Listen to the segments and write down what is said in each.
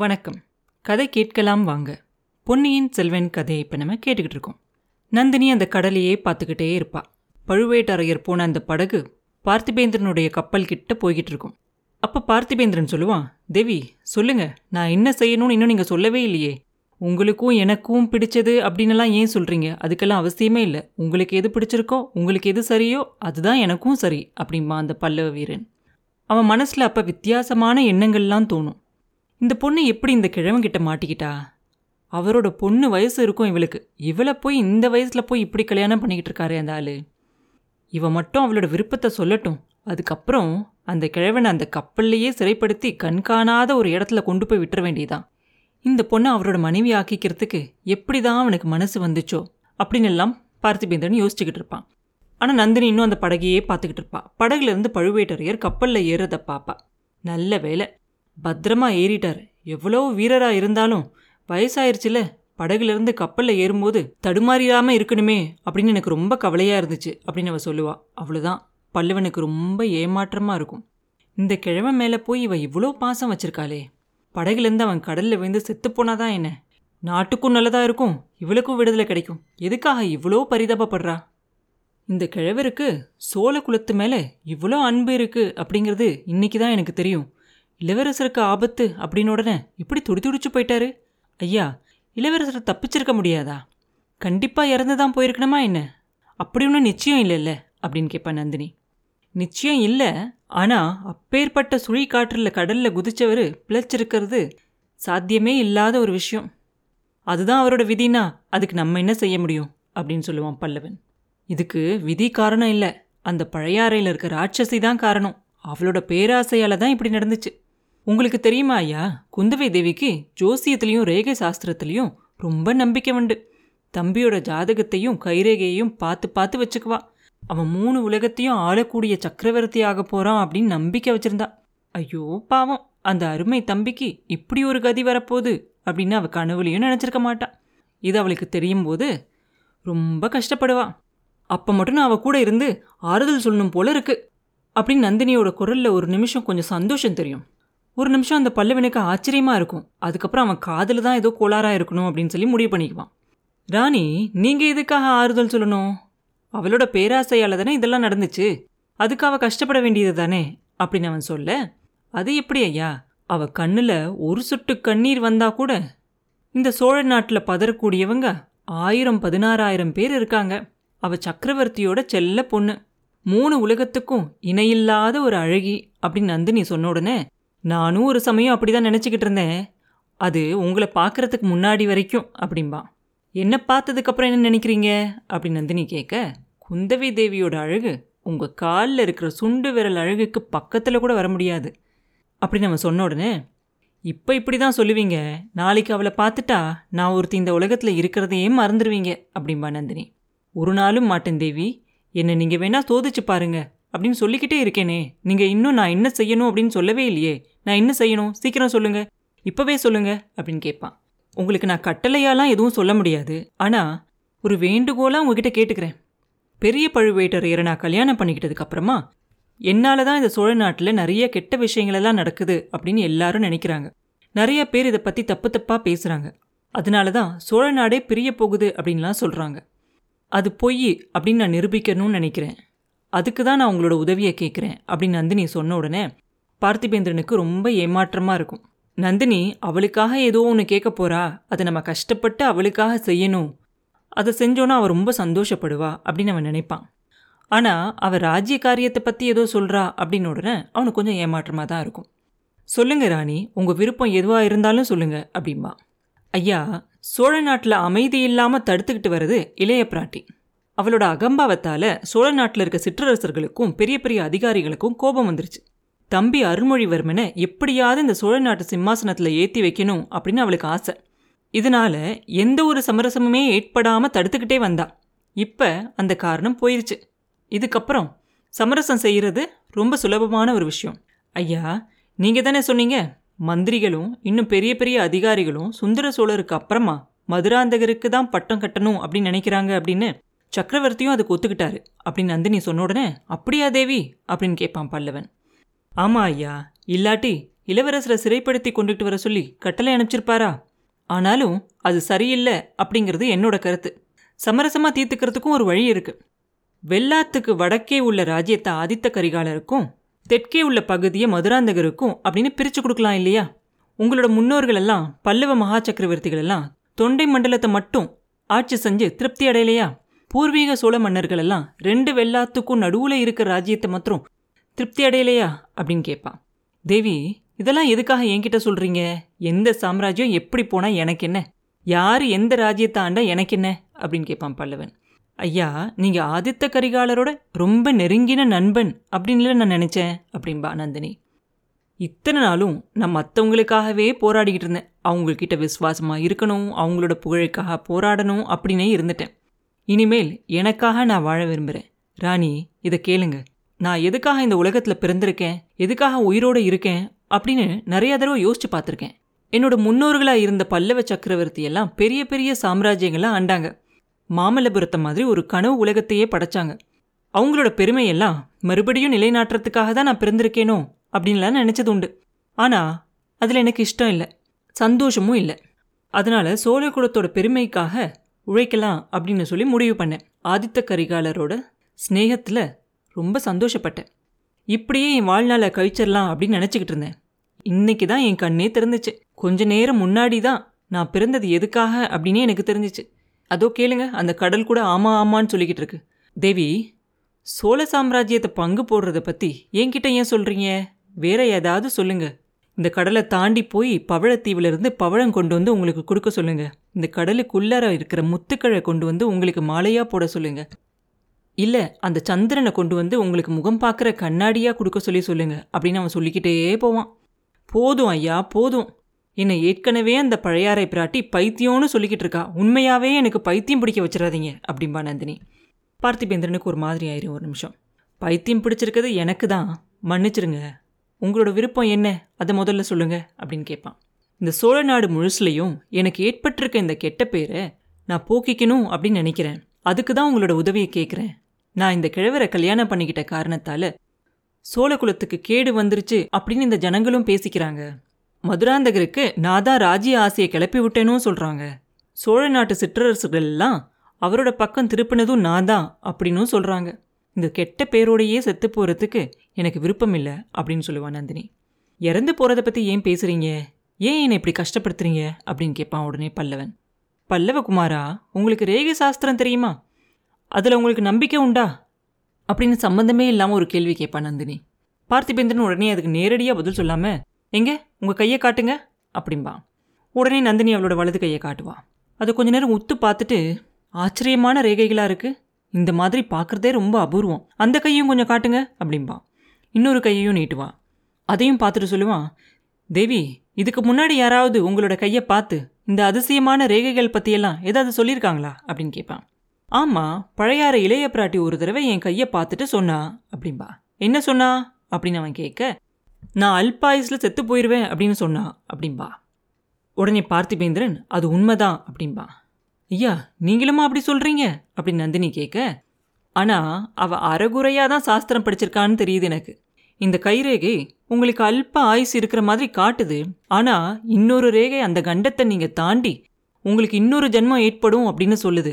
வணக்கம். கதை கேட்கலாம் வாங்க. பொன்னியின் செல்வன் கதையை இப்போ நம்ம கேட்டுக்கிட்டு இருக்கோம். நந்தினி அந்த கடலையே பார்த்துக்கிட்டே இருப்பா. பழுவேட்டரையர் போன அந்த படகு பார்த்திபேந்திரனுடைய கப்பல் கிட்ட போய்கிட்டு இருக்கும். அப்போ பார்த்திபேந்திரன் சொல்லுவான் தேவி சொல்லுங்க நான் என்ன செய்யணும்னு இன்னும் நீங்கள் சொல்லவே இல்லையே. உங்களுக்கும் எனக்கும் பிடிச்சது அப்படின்னுலாம் ஏன் சொல்கிறீங்க அதுக்கெல்லாம் அவசியமே இல்லை. உங்களுக்கு எது பிடிச்சிருக்கோ உங்களுக்கு எது சரியோ அதுதான் எனக்கும் சரி அப்படிம்பா அந்த பல்லவ வீரன். அவன் மனசில் அப்போ வித்தியாசமான எண்ணங்கள்லாம் தோணும். இந்த பொண்ணு எப்படி இந்த கிழவங்கிட்ட மாட்டிக்கிட்டா? அவரோட பொண்ணு வயசு இருக்கும் இவளுக்கு. இவளை போய் இந்த வயசில் போய் இப்படி கல்யாணம் பண்ணிக்கிட்டு இருக்காரு அந்த ஆளு. இவன் மட்டும் அவளோட விருப்பத்தை சொல்லட்டும். அதுக்கப்புறம் அந்த கிழவனை அந்த கப்பல்லையே சிறைப்படுத்தி கண்காணாத ஒரு இடத்துல கொண்டு போய் விட்டுற வேண்டியதான் இந்த பொண்ணை அவரோட மனைவி ஆக்கிக்கிறதுக்கு எப்படி தான் அவனுக்கு மனசு வந்துச்சோ அப்படின்னு எல்லாம் பார்த்திபேந்திரன் யோசிச்சுக்கிட்டு இருப்பான். ஆனால் நந்தினி இன்னும் அந்த படகையே பார்த்துக்கிட்டு இருப்பா. படகுலேருந்து பழுவேட்டரையர் கப்பலில் ஏறத பாப்பா நல்ல வேலை பத்திரமா ஏறிட்டார். எவ்வளோ வீரரா இருந்தாலும் வயசாயிருச்சுல படகுலேருந்து கப்பலில் ஏறும்போது தடுமாறியாமல் இருக்கணுமே அப்படின்னு எனக்கு ரொம்ப கவலையாக இருந்துச்சு அப்படின்னு அவ சொல்லுவா. அவ்வளோதான் பல்லவனுக்கு ரொம்ப ஏமாற்றமாக இருக்கும். இந்த கிழமை மேலே போய் இவன் இவ்வளோ பாசம் வச்சிருக்காளே. படகுலேருந்து அவன் கடலில் விழுந்து செத்து போனாதான் என்ன? நாட்டுக்கும் நல்லதாக இருக்கும் இவளுக்கும் விடுதலை கிடைக்கும். எதுக்காக இவ்வளோ பரிதாபப்படுறா? இந்த கிழவருக்கு சோழ குலத்து மேலே இவ்வளோ அன்பு இருக்குது அப்படிங்கிறது இன்னைக்கு தான் எனக்கு தெரியும். இளவரசருக்கு ஆபத்து அப்படின்னு உடனே இப்படி துடி துடிச்சு போயிட்டாரு. ஐயா இளவரசர் தப்பிச்சிருக்க முடியாதா? கண்டிப்பாக இறந்து தான் போயிருக்கணுமா என்ன? அப்படி ஒன்றும் நிச்சயம் இல்லைல்ல அப்படின்னு கேட்பா நந்தினி. நிச்சயம் இல்லை ஆனால் அப்பேற்பட்ட சுழி காற்றில் கடலில் குதிச்சவர் பிழைச்சிருக்கிறது சாத்தியமே இல்லாத ஒரு விஷயம். அதுதான் அவரோட விதினா அதுக்கு நம்ம என்ன செய்ய முடியும்? அப்படின்னு சொல்லுவான் பல்லவன். இதுக்கு விதி காரணம் இல்லை அந்த பழையாறையில் இருக்க ராட்சசி தான் காரணம். அவளோட பேராசையால் தான் இப்படி நடந்துச்சு. உங்களுக்கு தெரியுமா ஐயா? குந்தவை தேவிக்கு ஜோசியத்திலையும் ரேகை சாஸ்திரத்திலையும் ரொம்ப நம்பிக்கை உண்டு. தம்பியோட ஜாதகத்தையும் கைரேகையையும் பார்த்து பார்த்து வச்சுக்குவா. அவன் மூணு உலகத்தையும் ஆளக்கூடிய சக்கரவர்த்தி ஆக போகிறான் அப்படின்னு நம்பிக்கை வச்சிருந்தா. ஐயோ பாவம். அந்த அருமை தம்பிக்கு இப்படி ஒரு கதி வரப்போகுது அப்படின்னு அவள் கனவுலையும் நினச்சிருக்க மாட்டான் இது அவளுக்கு தெரியும் போது ரொம்ப கஷ்டப்படுவான் அப்போ மட்டும் நான் அவள் கூட இருந்து ஆறுதல் சொல்லணும் போல இருக்கு. அப்படின்னு நந்தினியோட குரலில் ஒரு நிமிஷம் கொஞ்சம் சந்தோஷம் தெரியும். ஒரு நிமிஷம் அந்த பல்லவனுக்கு ஆச்சரியமாக இருக்கும். அதுக்கப்புறம் அவன் காதில் தான் ஏதோ கோளாறாக இருக்கணும் அப்படின்னு சொல்லி முடிவு பண்ணிக்குவான். ராணி நீங்கள் எதுக்காக ஆறுதல் சொல்லணும்? அவளோட பேராசையால் தானே இதெல்லாம் நடந்துச்சு? அதுக்கு அவள் கஷ்டப்பட வேண்டியது தானே? அப்படின்னு அவன் சொல்ல அது எப்படி ஐயா? அவ கண்ணில் ஒரு சொட்டு கண்ணீர் வந்தா கூட இந்த சோழ நாட்டில் பதறக்கூடியவங்க ஆயிரம் பதினாறாயிரம் பேர் இருக்காங்க. அவ சக்கரவர்த்தியோட செல்ல பொண்ணு. மூணு உலகத்துக்கும் இணையில்லாத ஒரு அழகி அப்படின்னு நந்தினி சொன்ன உடனே நானும் ஒரு சமயம் அப்படி தான் நினச்சிக்கிட்டு இருந்தேன். அது உங்களை பார்க்கறதுக்கு முன்னாடி வரைக்கும் அப்படிம்பா. என்ன பார்த்ததுக்கப்புறம் என்ன நினைக்கிறீங்க? அப்படின்னு நந்தினி கேட்க குந்தவி தேவியோட அழகு உங்கள் காலில் இருக்கிற சுண்டு விரல் அழகுக்கு பக்கத்தில் கூட வர முடியாது. அப்படி நம்ம சொன்ன உடனே இப்போ இப்படி தான் சொல்லுவீங்க. நாளைக்கு அவளை பார்த்துட்டா நான் ஒருத்தி இந்த உலகத்தில் இருக்கிறதையே மறந்துடுவீங்க அப்படிம்பா நந்தினி. ஒரு நாளும் மாட்டேன் தேவி. என்னை நீங்கள் வேணால் சோதிச்சு பாருங்க அப்படின்னு சொல்லிக்கிட்டே இருக்கேனே. நீங்கள் இன்னும் நான் என்ன செய்யணும்? அப்படின்னு சொல்லவே இல்லையே. நான் என்ன செய்யணும்? சீக்கிரம் சொல்லுங்க. இப்போவே சொல்லுங்க அப்படின்னு கேட்பான். உங்களுக்கு நான் கட்டளையாலாம் எதுவும் சொல்ல முடியாது. ஆனால் ஒரு வேண்டுகோளாக உங்ககிட்ட கேட்டுக்கிறேன். பெரிய பழுவேட்டரையரை நான் கல்யாணம் பண்ணிக்கிட்டதுக்கப்புறமா என்னால் தான் இந்த சோழ நாட்டில் நிறைய கெட்ட விஷயங்களெல்லாம் நடக்குது அப்படின்னு எல்லாரும் நினைக்கிறாங்க. நிறைய பேர் இதை பற்றி தப்பு தப்பாக பேசுகிறாங்க அதனால தான் சோழ நாடே பிரிய போகுது அப்படின்லாம் சொல்கிறாங்க அது பொய் அப்படின்னு நான் நிரூபிக்கணும்னு நினைக்கிறேன். அதுக்கு தான் நான் உங்களோட உதவியை கேட்குறேன் அப்படின்னு நந்தினி சொன்ன உடனே பார்த்திபேந்திரனுக்கு ரொம்ப ஏமாற்றமாக இருக்கும். நந்தினி அவளுக்காக ஏதோ ஒன்று கேட்க போறா. அதை நம்ம கஷ்டப்பட்டு அவளுக்காக செய்யணும். அதை செஞ்சோன்னா அவள் ரொம்ப சந்தோஷப்படுவா அப்படின்னு அவன் நினைப்பான். ஆனால் அவள் ராஜ்ய காரியத்தை பற்றி ஏதோ சொல்கிறா அப்படின்னு உடனே அவனுக்கு கொஞ்சம் ஏமாற்றமாக தான் இருக்கும். சொல்லுங்க ராணி உங்கள் விருப்பம் எதுவாக இருந்தாலும் சொல்லுங்க அப்படிம்பா. ஐயா சோழ நாட்டில் அமைதி இல்லாமல் தடுத்துக்கிட்டு வர்றது இளைய பிராட்டி. அவளோட அகம்பாவத்தால் சோழ நாட்டில் இருக்க சிற்றரசர்களுக்கும் பெரிய பெரிய அதிகாரிகளுக்கும் கோபம் வந்துருச்சு. தம்பி அருள்மொழிவர்மனை எப்படியாவது இந்த சோழ நாட்டு சிம்மாசனத்தில் ஏற்றி வைக்கணும் அப்படின்னு அவளுக்கு ஆசை. இதனால எந்த ஒரு சமரசமுமே ஏற்படாமல் தடுத்துக்கிட்டே வந்தா. இப்போ அந்த காரணம் போயிருச்சு. இதுக்கப்புறம் சமரசம் செய்கிறது ரொம்ப சுலபமான ஒரு விஷயம். ஐயா நீங்கள் தானே சொன்னீங்க மந்திரிகளும் இன்னும் பெரிய பெரிய அதிகாரிகளும் சுந்தர சோழருக்கு அப்புறமா மதுராந்தகருக்கு தான் பட்டம் கட்டணும் அப்படின்னு நினைக்கிறாங்க அப்படின்னு சக்கரவர்த்தியும் அதுக்கு ஒத்துக்கிட்டாரு. அப்படின்னு நந்தினி சொன்ன உடனே அப்படியா தேவி? அப்படின்னு கேட்பான் பல்லவன். ஆமா ஐயா. இல்லாட்டி இளவரசரை சிறைப்படுத்தி கொண்டுட்டு வர சொல்லி கட்டளை அனுப்பிச்சிருப்பாரா? ஆனாலும் அது சரியில்லை அப்படிங்கிறது என்னோட கருத்து. சமரசமாக தீர்த்துக்கிறதுக்கும் ஒரு வழி இருக்கு. வெள்ளாத்துக்கு வடக்கே உள்ள ராஜ்யத்தை ஆதித்த கரிகாலருக்கும் தெற்கே உள்ள பகுதியை மதுராந்தகருக்கும் அப்படின்னு பிரிச்சு கொடுக்கலாம் இல்லையா? உங்களோட முன்னோர்கள் எல்லாம் பல்லவ மகா சக்கரவர்த்திகள் எல்லாம் தொண்டை மண்டலத்தை மட்டும் ஆட்சி செஞ்சு திருப்தி அடையலையா? பூர்வீக சோழ மன்னர்கள் எல்லாம் ரெண்டு வெள்ளாத்துக்கும் நடுவுல இருக்கிற ராஜ்யத்தை மாத்திரம் திருப்தி அடையலையா? அப்படின்னு கேட்பான். தேவி இதெல்லாம் எதுக்காக என்கிட்ட சொல்கிறீங்க எந்த சாம்ராஜ்யம் எப்படி போனால் எனக்கு என்ன யார் எந்த ராஜ்யத்தை ஆண்டா எனக்கு என்ன அப்படின்னு கேட்பான் பல்லவன். ஐயா நீங்கள் ஆதித்த கரிகாலரோட ரொம்ப நெருங்கின நண்பன் அப்படின்ல நான் நினச்சேன் அப்படின்பா நந்தினி. இத்தனை நாளும் நான் மற்றவங்களுக்காகவே போராடிக்கிட்டு இருந்தேன். அவங்கக்கிட்ட விசுவாசமாக இருக்கணும் அவங்களோட புகழுக்காக போராடணும் அப்படின்னே இருந்துட்டேன். இனிமேல் எனக்காக நான் வாழ விரும்புகிறேன் ராணி இதை கேளுங்க. நான் எதுக்காக இந்த உலகத்தில் பிறந்திருக்கேன்? எதுக்காக உயிரோடு இருக்கேன்? அப்படின்னு நிறைய தடவை யோசிச்சு பார்த்துருக்கேன். என்னோட முன்னோர்களாக இருந்த பல்லவ சக்கரவர்த்தி எல்லாம் பெரிய பெரிய சாம்ராஜ்யங்களாக ஆண்டாங்க. மாமல்லபுரத்தை மாதிரி ஒரு கனவு உலகத்தையே படைச்சாங்க. அவங்களோட பெருமையெல்லாம் மறுபடியும் நிலைநாட்டுறதுக்காக தான் நான் பிறந்திருக்கேனோ அப்படின்லாம் நினச்சது உண்டு. ஆனால் அதில் எனக்கு இஷ்டம் இல்லை. சந்தோஷமும் இல்லை. அதனால் சோழ குலத்தோட பெருமைக்காக உழைக்கலாம் அப்படின்னு சொல்லி முடிவு பண்ணேன். ஆதித்த கரிகாலரோட ஸ்னேகத்தில் ரொம்ப சந்தோஷப்பட்டேன். இப்படியே என் வாழ்நாளை கழிச்சிடலாம் அப்படின்னு நினச்சிக்கிட்டு இருந்தேன். இன்னைக்கு தான் என் கண்ணே திறந்துச்சு. கொஞ்ச நேரம் முன்னாடி தான் நான் பிறந்தது எதுக்காக அப்படின்னே எனக்கு தெரிஞ்சிச்சு. அதோ கேளுங்க அந்த கடல் கூட ஆமா ஆமான்னு சொல்லிக்கிட்டு இருக்கு. தேவி சோழ சாம்ராஜ்யத்தை பங்கு போடுறத பற்றி என்கிட்ட ஏன் சொல்கிறீங்க வேற ஏதாவது சொல்லுங்க. இந்த கடலை தாண்டி போய் பவழத்தீவிலிருந்து பவழம் கொண்டு வந்து உங்களுக்கு கொடுக்க சொல்லுங்க. இந்த கடலுக்குள்ளார இருக்கிற முத்துக்களை கொண்டு வந்து உங்களுக்கு மாலையாக போட சொல்லுங்க. இல்லை அந்த சந்திரனை கொண்டு வந்து உங்களுக்கு முகம் பார்க்குற கண்ணாடியாக கொடுக்க சொல்லி சொல்லுங்க அப்படின்னு அவன் சொல்லிக்கிட்டே போவான். போதும் ஐயா போதும். என்னை ஏற்கனவே அந்த பழையாறை பிராட்டி பைத்தியம்னு சொல்லிக்கிட்டு இருக்கா. உண்மையாவே எனக்கு பைத்தியம் பிடிக்க வச்சிடாதீங்க அப்படிம்பா நந்தினி. பார்த்திபேந்திரனுக்கு ஒரு மாதிரி ஆயிரும் ஒரு நிமிஷம். பைத்தியம் பிடிச்சிருக்கிறது எனக்கு தான் மன்னிச்சிருங்க. உங்களோட விருப்பம் என்ன? அதை முதல்ல சொல்லுங்க அப்படின்னு கேட்பான். இந்த சோழ நாடு முழுசுலையும் எனக்கு ஏற்பட்டிருக்க இந்த கெட்ட பேரை நான் போக்கிக்கணும் அப்படின்னு நினைக்கிறேன். அதுக்கு தான் உங்களோட உதவியை கேட்குறேன். நான் இந்த கிழவரை கல்யாணம் பண்ணிக்கிட்ட காரணத்தால சோழ குலத்துக்கு கேடு வந்துருச்சு அப்படின்னு இந்த ஜனங்களும் பேசிக்கிறாங்க. மதுராந்தகருக்கு நான் தான் ராஜ்ய ஆசையை கிளப்பி விட்டேனும் சொல்கிறாங்க சோழ நாட்டு சிற்றரசுகள் எல்லாம் அவரோட பக்கம் திருப்பினதும் நான் தான் அப்படின்னும் சொல்கிறாங்க இந்த கெட்ட பேரோடையே செத்து போகிறதுக்கு எனக்கு விருப்பம் இல்லை அப்படின்னு சொல்லுவான் நந்தினி. இறந்து போகிறத பற்றி ஏன் பேசுகிறீங்க ஏன் என்னை இப்படி கஷ்டப்படுத்துறீங்க? அப்படின்னு கேட்பான் உடனே பல்லவன். பல்லவகுமாரா உங்களுக்கு ரேகை சாஸ்திரம் தெரியுமா? அதில் உங்களுக்கு நம்பிக்கை உண்டா? அப்படின்னு சம்மந்தமே இல்லாமல் ஒரு கேள்வி கேட்பான் நந்தினி. பார்த்திபேந்திரன் உடனே அதுக்கு நேரடியாக பதில் சொல்லாமல் எங்கே? உங்கள் கையை காட்டுங்க அப்படிம்பா உடனே நந்தினி அவளோட வலது கையை காட்டுவா. அதை கொஞ்ச நேரம் உத்து பார்த்துட்டு ஆச்சரியமான ரேகைகளாக இருக்குது இந்த மாதிரி பார்க்குறதே ரொம்ப அபூர்வம். அந்த கையும் கொஞ்சம் காட்டுங்க அப்படிம்பா இன்னொரு கையையும் நீட்டுவா. அதையும் பார்த்துட்டு சொல்லுவான் தேவி இதுக்கு முன்னாடி யாராவது உங்களோட கையை பார்த்து இந்த அதிசயமான ரேகைகள் பற்றியெல்லாம் ஏதாவது சொல்லியிருக்காங்களா? அப்படின்னு கேட்பான். ஆமாம் பழையாற இளைய பிராட்டி ஒரு தடவை என் கையை பார்த்துட்டு சொன்னா அப்படின்பா என்ன சொன்னா? அப்படின்னு அவன் கேட்க நான் அல்பாயுஸில் செத்து போயிடுவேன் அப்படின்னு சொன்னா அப்படின்பா உடனே பார்த்திபேந்திரன் அது உண்மைதான் அப்படின்பா ஐயா நீங்களுமா அப்படி சொல்றீங்க? அப்படின்னு நந்தினி கேட்க ஆனா அவ அறகுறையா தான் சாஸ்திரம் படிச்சிருக்கான்னு தெரியுது எனக்கு. இந்த கைரேகை உங்களுக்கு அல்ப ஆயுசு இருக்கிற மாதிரி காட்டுது. ஆனா இன்னொரு ரேகை அந்த கண்டத்தை நீங்க தாண்டி உங்களுக்கு இன்னொரு ஜென்மம் ஏற்படும் அப்படின்னு சொல்லுது.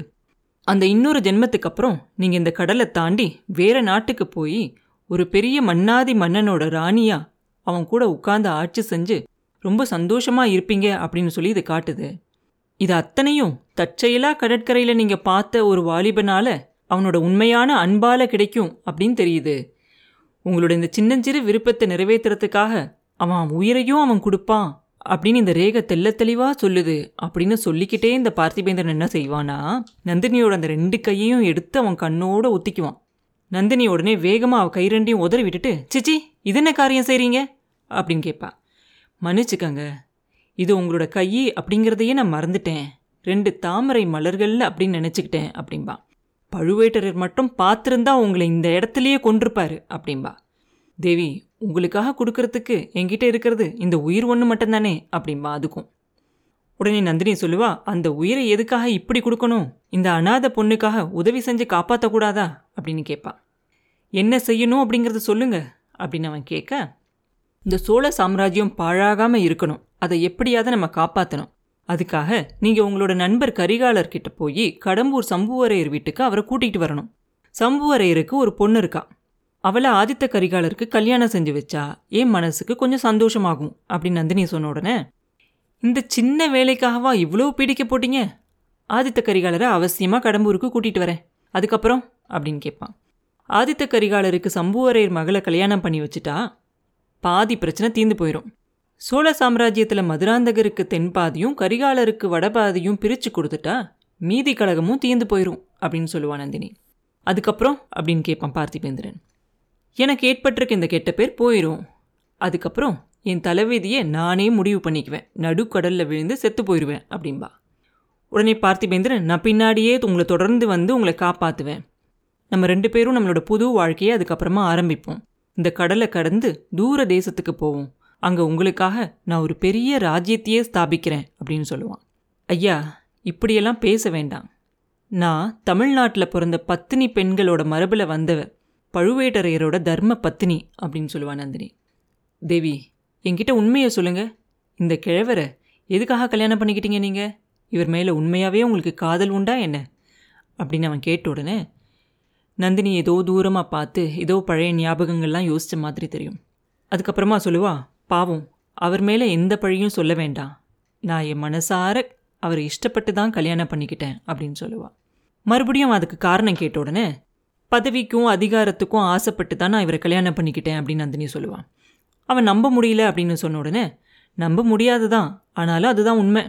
அந்த இன்னொரு ஜென்மத்துக்கு அப்புறம் நீங்க இந்த கடலை தாண்டி வேற நாட்டுக்கு போய் ஒரு பெரிய மன்னாதி மன்னனோட ராணியா அவன் கூட உட்கார்ந்து ஆட்சி செஞ்சு ரொம்ப சந்தோஷமா இருப்பீங்க அப்படின்னு சொல்லி இது காட்டுது. இது அத்தனையும் தற்செயலா கடற்கரையில நீங்க பார்த்த ஒரு வாலிபனால அவனோட உண்மையான அன்பால கிடைக்கும் அப்படின்னு தெரியுது. உங்களோட இந்த சின்னஞ்சிறு விருப்பத்தை நிறைவேற்றுறதுக்காக அவன் உயிரையும் அவன் கொடுப்பான் அப்படின்னு இந்த ரேக தெல்ல தெளிவாக சொல்லுது அப்படின்னு சொல்லிக்கிட்டே இந்த பார்த்திபேந்திரன் என்ன செய்வானா நந்தினியோட அந்த ரெண்டு கையையும் எடுத்து அவன் கண்ணோட ஒத்திக்குவான். நந்தினி உடனே வேகமாக அவ கை ரெண்டையும் உதறி விட்டுட்டு சிச்சி இது என்ன காரியம் செய்கிறீங்க அப்படின்னு கேட்பா மன்னிச்சுக்கங்க இது உங்களோட கை அப்படிங்கிறதையே நான் மறந்துட்டேன். ரெண்டு தாமரை மலர்கள் அப்படின்னு நினச்சிக்கிட்டேன் அப்படின்பா பழுவேட்டரர் மட்டும் பார்த்துருந்தா உங்களை இந்த இடத்துலையே கொண்டிருப்பாரு அப்படின்பா தேவி உங்களுக்காக கொடுக்கறதுக்கு என்கிட்ட இருக்கிறது இந்த உயிர் ஒன்று மட்டும்தானே அப்படின்பா அதுக்கும். உடனே நந்தினி சொல்லுவா அந்த உயிரை எதுக்காக இப்படி கொடுக்கணும்? இந்த அனாதை பொண்ணுக்காக உதவி செஞ்சு காப்பாற்றக்கூடாதா அப்படின்னு கேட்பா என்ன செய்யணும் அப்படிங்கிறத சொல்லுங்க அப்படின்னு அவன் கேட்க இந்த சோழ சாம்ராஜ்யம் பாழாகாமல் இருக்கணும். அதை எப்படியாவது நம்ம காப்பாற்றணும் அதுக்காக நீங்கள் உங்களோட நண்பர் கரிகாலர்கிட்ட போய் கடம்பூர் சம்புவரையர் வீட்டுக்கு அவரை கூட்டிகிட்டு வரணும். சம்புவரையருக்கு ஒரு பொண்ணு இருக்கா. அவளை ஆதித்த கரிகாலருக்கு கல்யாணம் செஞ்சு வச்சா என் மனசுக்கு கொஞ்சம் சந்தோஷமாகும் அப்படின்னு நந்தினி சொன்ன உடனே இந்த சின்ன வேலைக்காகவா இவ்வளோ பீடிக்க போட்டீங்க? ஆதித்த கரிகாலரை அவசியமாக கடம்பூருக்கு கூட்டிகிட்டு வரேன். அதுக்கப்புறம்? அப்படின்னு கேட்பான். ஆதித்த கரிகாலருக்கு சம்புவரையர் மகளை கல்யாணம் பண்ணி வச்சுட்டா பாதி பிரச்சனை தீர்ந்து போயிடும் சோழ சாம்ராஜ்யத்தில் மதுராந்தகருக்கு தென்பாதியும் கரிகாலருக்கு வடபாதியும் பிரித்து கொடுத்துட்டா மீதி கழகமும் தீர்ந்து போயிடும் அப்படின்னு சொல்லுவான் நந்தினி. அதுக்கப்புறம்? அப்படின்னு கேட்பான் பார்த்திபேந்திரன். எனக்கு ஏற்பட்டிருக்க இந்த கெட்ட பேர் போயிடும் அதுக்கப்புறம் என் தலைவிதியை நானே முடிவு பண்ணிக்குவேன். நடுக்கடலில் விழுந்து செத்து போயிடுவேன் அப்படின்பா உடனே பார்த்திபேந்திரன் நான் பின்னாடியே உங்களை தொடர்ந்து வந்து உங்களை காப்பாற்றுவேன் நம்ம ரெண்டு பேரும் நம்மளோட புது வாழ்க்கையை அதுக்கப்புறமா ஆரம்பிப்போம். இந்த கடலை கடந்து தூர தேசத்துக்கு போவோம். அங்கே உங்களுக்காக நான் ஒரு பெரிய ராஜ்யத்தையே ஸ்தாபிக்கிறேன் அப்படின்னு சொல்லுவான். ஐயா இப்படியெல்லாம் பேச வேண்டாம். நான் தமிழ்நாட்டில் பிறந்த பத்தினி பெண்களோட மரபில் வந்தவன். பழுவேட்டரையரோட தர்ம பத்தினி அப்படின்னு சொல்லுவா நந்தினி. தேவி என்கிட்ட உண்மையை சொல்லுங்க. இந்த கிழவரை எதுக்காக கல்யாணம் பண்ணிக்கிட்டீங்க நீங்கள் இவர் மேலே உண்மையாகவே உங்களுக்கு காதல் உண்டா என்ன? அப்படின்னு அவன் கேட்ட உடனே நந்தினி ஏதோ தூரமாக பார்த்து ஏதோ பழைய ஞாபகங்கள்லாம் யோசித்த மாதிரி தெரியும். அதுக்கப்புறமா சொல்லுவா பாவம் அவர் மேலே எந்த பழியும் சொல்ல வேண்டாம். நான் என் மனசார அவர் இஷ்டப்பட்டு தான் கல்யாணம் பண்ணிக்கிட்டேன் அப்படின்னு சொல்லுவாள் மறுபடியும் அதுக்கு காரணம் கேட்ட உடனே பதவிக்கும் அதிகாரத்துக்கும் ஆசைப்பட்டு தான் நான் இவரை கல்யாணம் பண்ணிக்கிட்டேன் அப்படின்னு நந்தினி சொல்லுவான் அவன் நம்ப முடியல அப்படின்னு சொன்ன உடனே நம்ப முடியாது தான் ஆனாலும் அதுதான் உண்மை.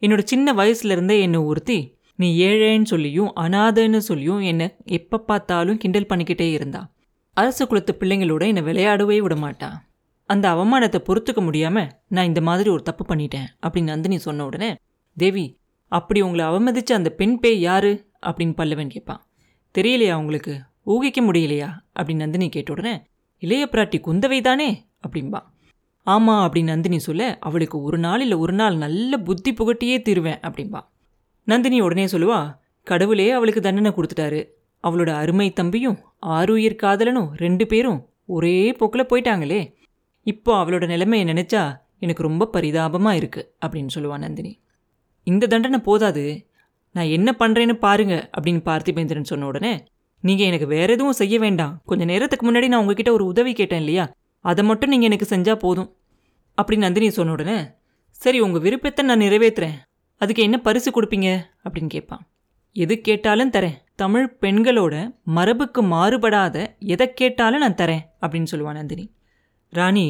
என்னோட சின்ன வயசுலேருந்தே என்னை ஒருத்தி நீ ஏழைன்னு சொல்லியும் அனாதைன்னு சொல்லியும் என்னை எப்போ பார்த்தாலும் கிண்டல் பண்ணிக்கிட்டே இருந்தா. அரசு குலத்து பிள்ளைங்களோட என்னை விளையாடவே விட மாட்டான் அந்த அவமானத்தை பொறுத்துக்க முடியாமல் நான் இந்த மாதிரி ஒரு தப்பு பண்ணிட்டேன் அப்படின்னு நந்தினி சொன்ன உடனே தேவி அப்படி உங்களை அவமதிச்ச அந்த பெண் பேய் யாரு? அப்படின்னு பல்லவன் கேட்பான். தெரியலையா உங்களுக்கு? ஊகிக்க முடியலையா? அப்படின்னு நந்தினி கேட்ட உடனே இளைய பிராட்டி குந்தவை தானே? அப்படின்பா ஆமாம் அப்படின்னு நந்தினி சொல்ல அவளுக்கு ஒரு நாள் இல்லை ஒரு நாள் நல்ல புத்தி புகட்டியே தீருவேன் அப்படின்பா நந்தினி உடனே சொல்லுவா கடவுளே அவளுக்கு தண்டனை கொடுத்துட்டாரு. அவளோட அருமை தம்பியும் ஆறுயிர் காதலனும் ரெண்டு பேரும் ஒரே போக்கில் போயிட்டாங்களே. இப்போ அவளோட நிலைமையை நினச்சா எனக்கு ரொம்ப பரிதாபமாக இருக்குது அப்படின்னு சொல்லுவாள் நந்தினி. இந்த தண்டனை போதாது. நான் என்ன பண்ணுறேன்னு பாருங்க அப்படின்னு பார்த்திபேந்திரன் சொன்ன உடனே நீங்கள் எனக்கு வேற எதுவும் செய்ய வேண்டாம். கொஞ்சம் நேரத்துக்கு முன்னாடி நான் உங்ககிட்ட ஒரு உதவி கேட்டேன் இல்லையா? அதை மட்டும் நீங்கள் எனக்கு செஞ்சால் போதும். அப்படின்னு நந்தினி சொன்ன உடனே சரி உங்கள் விருப்பத்தை நான் நிறைவேற்றுறேன் அதுக்கு என்ன பரிசு கொடுப்பீங்க? அப்படின்னு கேட்பான். எது கேட்டாலும் தரேன். தமிழ் பெண்களோட மரபுக்கு மாறுபடாத எதை கேட்டாலும் நான் தரேன் அப்படின்னு சொல்லுவான் நந்தினி. ராணி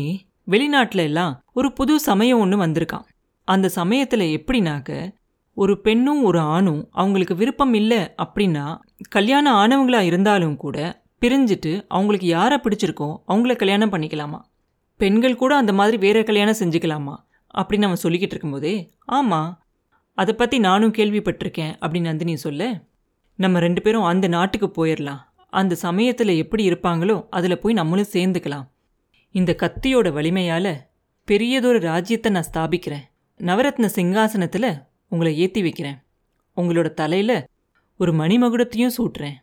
வெளிநாட்டில எல்லாம் ஒரு புது சமயம் ஒன்று வந்திருக்கான் அந்த சமயத்தில் எப்படினாக்க ஒரு பெண்ணும் ஒரு ஆணும் அவங்களுக்கு விருப்பம் இல்லை அப்படின்னா கல்யாணம் ஆனவங்களா இருந்தாலும் கூட பிரிஞ்சுட்டு அவங்களுக்கு யாரை பிடிச்சிருக்கோ அவங்கள கல்யாணம் பண்ணிக்கலாமா? பெண்கள் கூட அந்த மாதிரி வேற கல்யாணம் செஞ்சுக்கலாமா? அப்படின்னு அவன் சொல்லிக்கிட்டு இருக்கும்போதே ஆமாம் அதை பற்றி நானும் கேள்விப்பட்டிருக்கேன் அப்படின்னு நந்தினி சொல்ல நம்ம ரெண்டு பேரும் அந்த நாட்டுக்கு போயிடலாம் அந்த சமயத்தில் எப்படி இருப்பாங்களோ அதில் போய் நம்மளும் சேர்ந்துக்கலாம். இந்த கத்தியோட வலிமையால் பெரியதொரு ராஜ்யத்தை நான் ஸ்தாபிக்கிறேன். நவரத்ன சிங்காசனத்தில் உங்களை ஏற்றி வைக்கிறேன். உங்களோட தலையில் ஒரு மணிமகுடத்தையும் சூட்டுறேன்.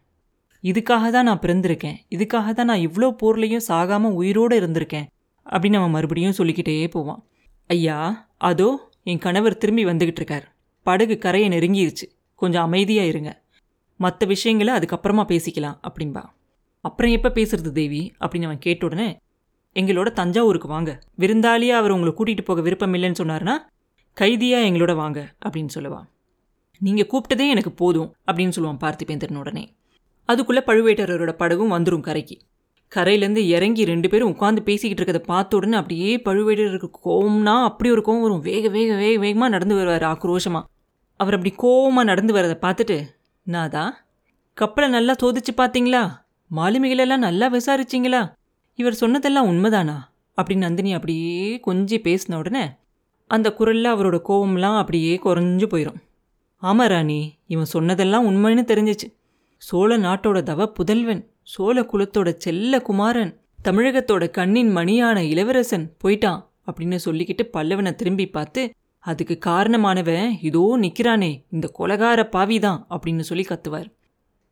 இதுக்காக தான் நான் பிறந்திருக்கேன். இதுக்காக தான் நான் இவ்வளோ போர்லையும் சாகாமல் உயிரோடு இருந்திருக்கேன். அப்படின்னு அவன் மறுபடியும் சொல்லிக்கிட்டே போவான். ஐயா அதோ என் கணவர் திரும்பி வந்துக்கிட்டு இருக்கார். படகு கரையை நெருங்கிருச்சு. கொஞ்சம் அமைதியாக இருங்க. மற்ற விஷயங்களை அதுக்கப்புறமா பேசிக்கலாம் அப்படின்பா. அப்புறம் எப்போ பேசுறது தேவி? அப்படின்னு அவன் கேட்ட உடனே எங்களோட தஞ்சாவூருக்கு வாங்க. விருந்தாளியாக அவர் உங்களை கூட்டிகிட்டு போக விருப்பம் இல்லைன்னு சொன்னார்னா கைதியாக எங்களோட வாங்க அப்படின்னு சொல்லுவான் நீங்கள் கூப்பிட்டதே எனக்கு போதும் அப்படின்னு சொல்லுவான் பார்த்திபேந்திரன் உடனே. அதுக்குள்ளே பழுவேட்டரோட படகும் வந்துடும் கரைக்கு. கரையிலேருந்து இறங்கி ரெண்டு பேரும் உட்காந்து பேசிக்கிட்டு இருக்கிறத பார்த்த உடனே அப்படியே பழுவேட்டருக்கு கோவம்னா அப்படி ஒரு கோவம் வரும். வேக வேக வேக வேகமாக நடந்து வருவார் ஆக்ரோஷமாக அவர் அப்படி கோவமாக நடந்து வரதை பார்த்துட்டு நாதா கப்பலை நல்லா சோதிச்சு பார்த்தீங்களா? மாலுமிகளெல்லாம் நல்லா விசாரிச்சிங்களா? இவர் சொன்னதெல்லாம் உண்மைதானா? அப்படின்னு நந்தினி அப்படியே கொஞ்சம் பேசின உடனே அந்த குரலில் அவரோட கோவம்லாம் அப்படியே குறைஞ்சு போயிடும் ஆமா ராணி இவன் சொன்னதெல்லாம் உண்மைன்னு தெரிஞ்சிச்சு. சோழ நாட்டோட தவ புதல்வன் சோழ குலத்தோட செல்ல குமாரன் தமிழகத்தோட கண்ணின் மணியான இளவரசன் போயிட்டான் அப்படின்னு சொல்லிக்கிட்டு பல்லவனை திரும்பி பார்த்து அதுக்கு காரணமானவன் இதோ நிற்கிறானே இந்த கொலகார பாவிதான் அப்படின்னு சொல்லி கத்துவார்.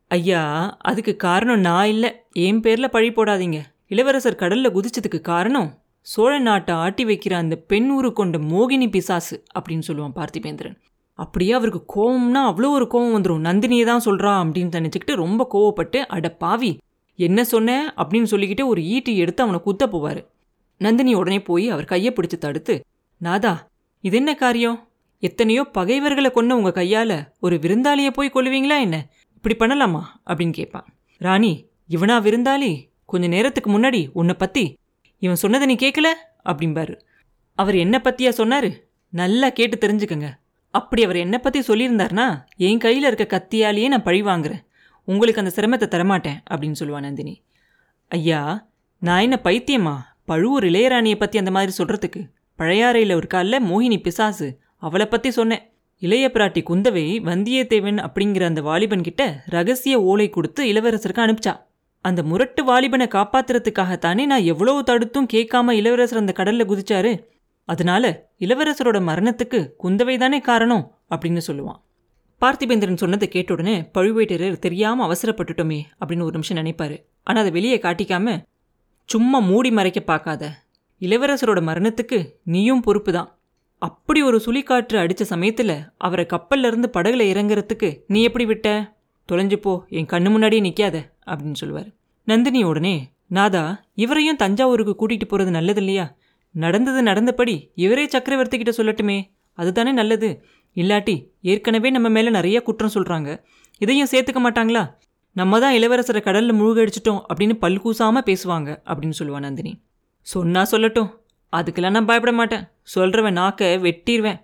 ஐயா அதுக்கு காரணம் நான் இல்லை. என் பேரில் பழி போடாதீங்க. இளவரசர் கடல்ல குதிச்சதுக்கு காரணம் சோழ நாட்டை ஆட்டி வைக்கிற அந்த பெண் உரு கொண்ட மோகினி பிசாசு அப்படின்னு சொல்லுவான் பார்த்திபேந்திரன். அப்படியே அவருக்கு கோவம்னா அவ்வளோ ஒரு கோவம் வந்துடும் நந்தினியை தான் சொல்கிறா அப்படின்னு நினச்சிக்கிட்டு ரொம்ப கோவப்பட்டு அட பாவி என்ன சொன்ன? அப்படின்னு சொல்லிக்கிட்டு ஒரு ஈட்டி எடுத்து அவனை குத்த போவார். நந்தினி உடனே போய் அவர் கையை பிடிச்சி தடுத்து நாதா இது என்ன காரியம்? எத்தனையோ பகைவர்களை கொன்ன உங்கள் கையால் ஒரு விருந்தாளியை போய் கொள்ளுவீங்களா என்ன? இப்படி பண்ணலாமா? அப்படின்னு கேட்பான். ராணி இவனா விருந்தாளி? கொஞ்ச நேரத்துக்கு முன்னாடி உன்னை பற்றி இவன் சொன்னதை நீ கேட்கல அப்படிம்பாரு. அவர் என்ன பற்றியா சொன்னார்? நல்லா கேட்டு தெரிஞ்சுக்கங்க. அப்படி அவர் என்னை பற்றி சொல்லியிருந்தார்னா என் கையில் இருக்க கத்தியாலேயே நான் பழி வாங்குறேன். உங்களுக்கு அந்த சிரமத்தை தரமாட்டேன் அப்படின்னு சொல்லுவான் நந்தினி. ஐயா நான் என்ன பைத்தியமா? பழுவூர் இளையராணியை பற்றி அந்த மாதிரி சொல்கிறதுக்கு பழையாறையில் ஒரு காலில் மோகினி பிசாசு அவளை பற்றி சொன்னேன். இளைய பிராட்டி குந்தவை வந்தியத்தேவன் அப்படிங்கிற அந்த வாலிபன் கிட்ட ரகசிய ஓலை கொடுத்து இளவரசருக்கு அனுப்பிச்சா. அந்த முரட்டு வாலிபனை காப்பாத்துறதுக்காகத்தானே நான் எவ்வளவு தடுத்தும் கேட்காம இளவரசர் அந்த கடல்ல குதிச்சாரு? அதனால இளவரசரோட மரணத்துக்கு குந்தவை தானே காரணம்? அப்படின்னு சொல்லுவான். பார்த்திபேந்திரன் சொன்னதை கேட்ட உடனே பழுவேட்டரர் தெரியாம அவசரப்பட்டுட்டோமே அப்படின்னு ஒரு நிமிஷம் நினைப்பாரு. ஆனா அதை வெளியே காட்டிக்காம சும்மா மூடி மறைக்க பார்க்காத. இளவரசரோட மரணத்துக்கு நீயும் பொறுப்பு தான் அப்படி ஒரு சுழிக்காற்று அடிச்ச சமயத்தில் அவரை கப்பல்ல இருந்து படகுல இறங்குறதுக்கு நீ எப்படி விட்ட? தொலைஞ்சு போ. என் கண்ணு முன்னாடியே நிற்காத அப்படின்னு சொல்லுவார். நந்தினி உடனே நாதா இவரையும் தஞ்சாவூருக்கு கூட்டிகிட்டு போகிறது நல்லது இல்லையா நடந்தது நடந்தபடி இவரே சக்கரவர்த்தி கிட்ட சொல்லட்டுமே. அதுதானே நல்லது. இல்லாட்டி ஏற்கனவே நம்ம மேலே நிறைய குற்றம் சொல்கிறாங்க இதையும் சேர்த்துக்க மாட்டாங்களா? நம்ம தான் இளவரசரை கடலில் முழுகடிச்சிட்டோம் அப்படின்னு பல்கூசாம பேசுவாங்க அப்படின்னு சொல்லுவா நந்தினி. சொன்னா சொல்லட்டும். அதுக்கெல்லாம் நான் பயப்பட மாட்டேன். சொல்கிறவன் நாக்க வெட்டிடுவேன்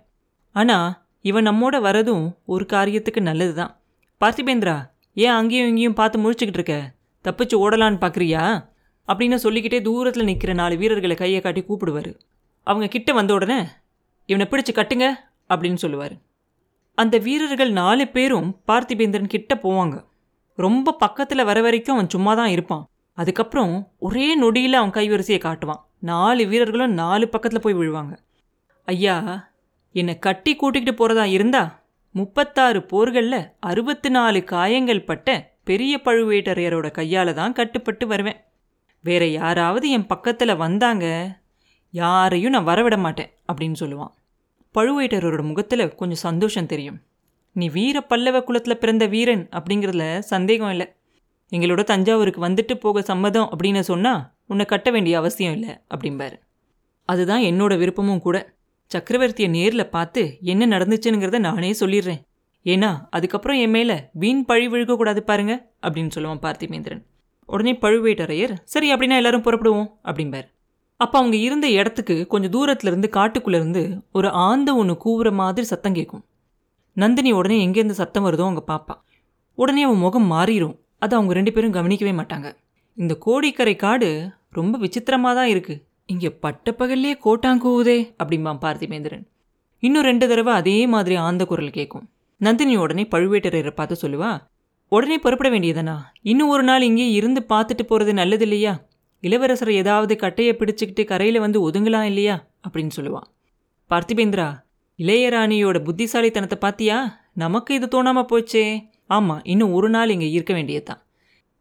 ஆனால் இவன் நம்மோட வரதும் ஒரு காரியத்துக்கு நல்லது தான் பார்த்திபேந்திரா ஏன் அங்கேயும் இங்கேயும் பார்த்து முழிச்சுக்கிட்டு இருக்க? தப்பிச்சு ஓடலான்னு பார்க்குறியா அப்படின்னு சொல்லிக்கிட்டே தூரத்தில் நிற்கிற நாலு வீரர்களை கையை காட்டி கூப்பிடுவார். அவங்க கிட்ட வந்த உடனே இவனை பிடிச்சு கட்டுங்க அப்படின்னு சொல்லுவார். அந்த வீரர்கள் நாலு பேரும் பார்த்திபேந்திரன் கிட்ட போவாங்க. ரொம்ப பக்கத்தில் வர வரைக்கும் அவன் சும்மா தான் இருப்பான். அதுக்கப்புறம் ஒரே நொடியில் அவன் கைவரிசையை காட்டுவான். நாலு வீரர்களும் நாலு பக்கத்தில் போய் விழுவாங்க. ஐயா என்னை கட்டி கூட்டிக்கிட்டு போகிறதா இருந்தா முப்பத்தாறு போர்களில் அறுபத்தி நாலு காயங்கள் பட்ட பெரிய பழுவேட்டரையரோட கையால் தான் கட்டுப்பட்டு வருவேன். வேற யாராவது என் பக்கத்தில் வந்தாங்க யாரையும் நான் வரவிட மாட்டேன் அப்படின்னு சொல்லுவான். பழுவேட்டரோட முகத்தில் கொஞ்சம் சந்தோஷம் தெரியும். நீ வீர பல்லவ குலத்தில் பிறந்த வீரன் அப்படிங்கிறதுல சந்தேகம் இல்லை. எங்களோட தஞ்சாவூருக்கு வந்துட்டு போக சம்மதம் அப்படின்னு சொன்னால் உன்னை கட்ட வேண்டிய அவசியம் இல்லை அப்படிம்பாரு. அதுதான் என்னோட விருப்பமும் கூட. சக்கரவர்த்தியை நேரில் பார்த்து என்ன நடந்துச்சுங்கிறத நானே சொல்லிடுறேன். ஏன்னா அதுக்கப்புறம் என் மேலே வீண் பழி விழுகக்கூடாது பாருங்க அப்படின்னு சொல்லுவான் பார்த்திமேந்திரன் உடனே பழுவேட்டரையர் சரி அப்படின்னா எல்லாரும் புறப்படுவோம் அப்படிம்பார். அப்போ அவங்க இருந்த இடத்துக்கு கொஞ்சம் தூரத்துலேருந்து இருந்து இருந்து ஒரு ஆந்த ஒன்று கூவுற மாதிரி சத்தம் கேட்கும் நந்தினி உடனே எங்கேருந்து சத்தம் வருதோ அவங்க பாப்பா. உடனே அவன் முகம் மாறிடும் அதை அவங்க ரெண்டு பேரும் கவனிக்கவே மாட்டாங்க. இந்த கோடிக்கரை காடு ரொம்ப விசித்திரமாக தான் இருக்குது இங்கே பட்டப்பகல்லே கோட்டாங்கூவுதே அப்படிம்பான் பார்த்திமேந்திரன் இன்னும் ரெண்டு தடவை அதே மாதிரி ஆந்த குரல் கேட்கும் நந்தினி உடனே பழுவேட்டரையரை பார்த்து சொல்லுவா உடனே புறப்பட வேண்டியதானா? இன்னும் ஒரு நாள் இங்கே இருந்து பார்த்துட்டு போகிறது நல்லது இல்லையா இளவரசரை ஏதாவது கட்டையை பிடிச்சிக்கிட்டு கரையில் வந்து ஒதுங்கலாம் இல்லையா? அப்படின்னு சொல்லுவான் பார்த்திபேந்திரா இளையராணியோட புத்திசாலித்தனத்தை பார்த்தியா? நமக்கு இது தோணாமல் போச்சே. ஆமாம் இன்னும் ஒரு நாள் இங்கே இருக்க வேண்டியதுதான்.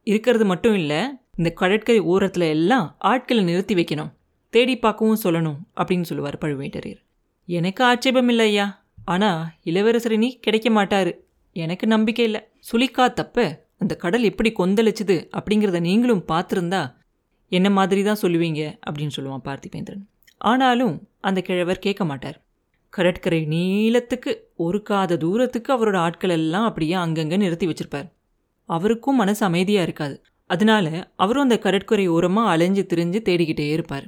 இருக்கிறது மட்டும் இல்லை இந்த கடற்கரை ஓரத்தில் எல்லாம் ஆட்களை நிறுத்தி வைக்கணும். தேடி பார்க்கவும் சொல்லணும் அப்படின்னு சொல்லுவார் பழுவேட்டரையர். எனக்கு ஆட்சேபம் இல்லை ஐயா ஆனால் இளவரசர் நீ கிடைக்க மாட்டார். எனக்கு நம்பிக்கை இல்லை. சுழிக்கா தப்ப அந்த கடல் எப்படி கொந்தளிச்சுது அப்படிங்கிறத நீங்களும் பார்த்துருந்தா என்ன மாதிரி தான் சொல்லுவீங்க? அப்படின்னு சொல்லுவான் பார்த்திபேந்திரன். ஆனாலும் அந்த கிழவர் கேட்க மாட்டார். கடற்கரை நீளத்துக்கு ஒரு காத தூரத்துக்கு அவரோட ஆட்கள் எல்லாம் அப்படியே அங்கங்கே நிறுத்தி வச்சிருப்பார். அவருக்கும் மனசு அமைதியாக இருக்காது. அதனால அவரும் அந்த கடற்கரை ஓரமாக அலைஞ்சு திரிஞ்சு தேடிக்கிட்டே இருப்பார்.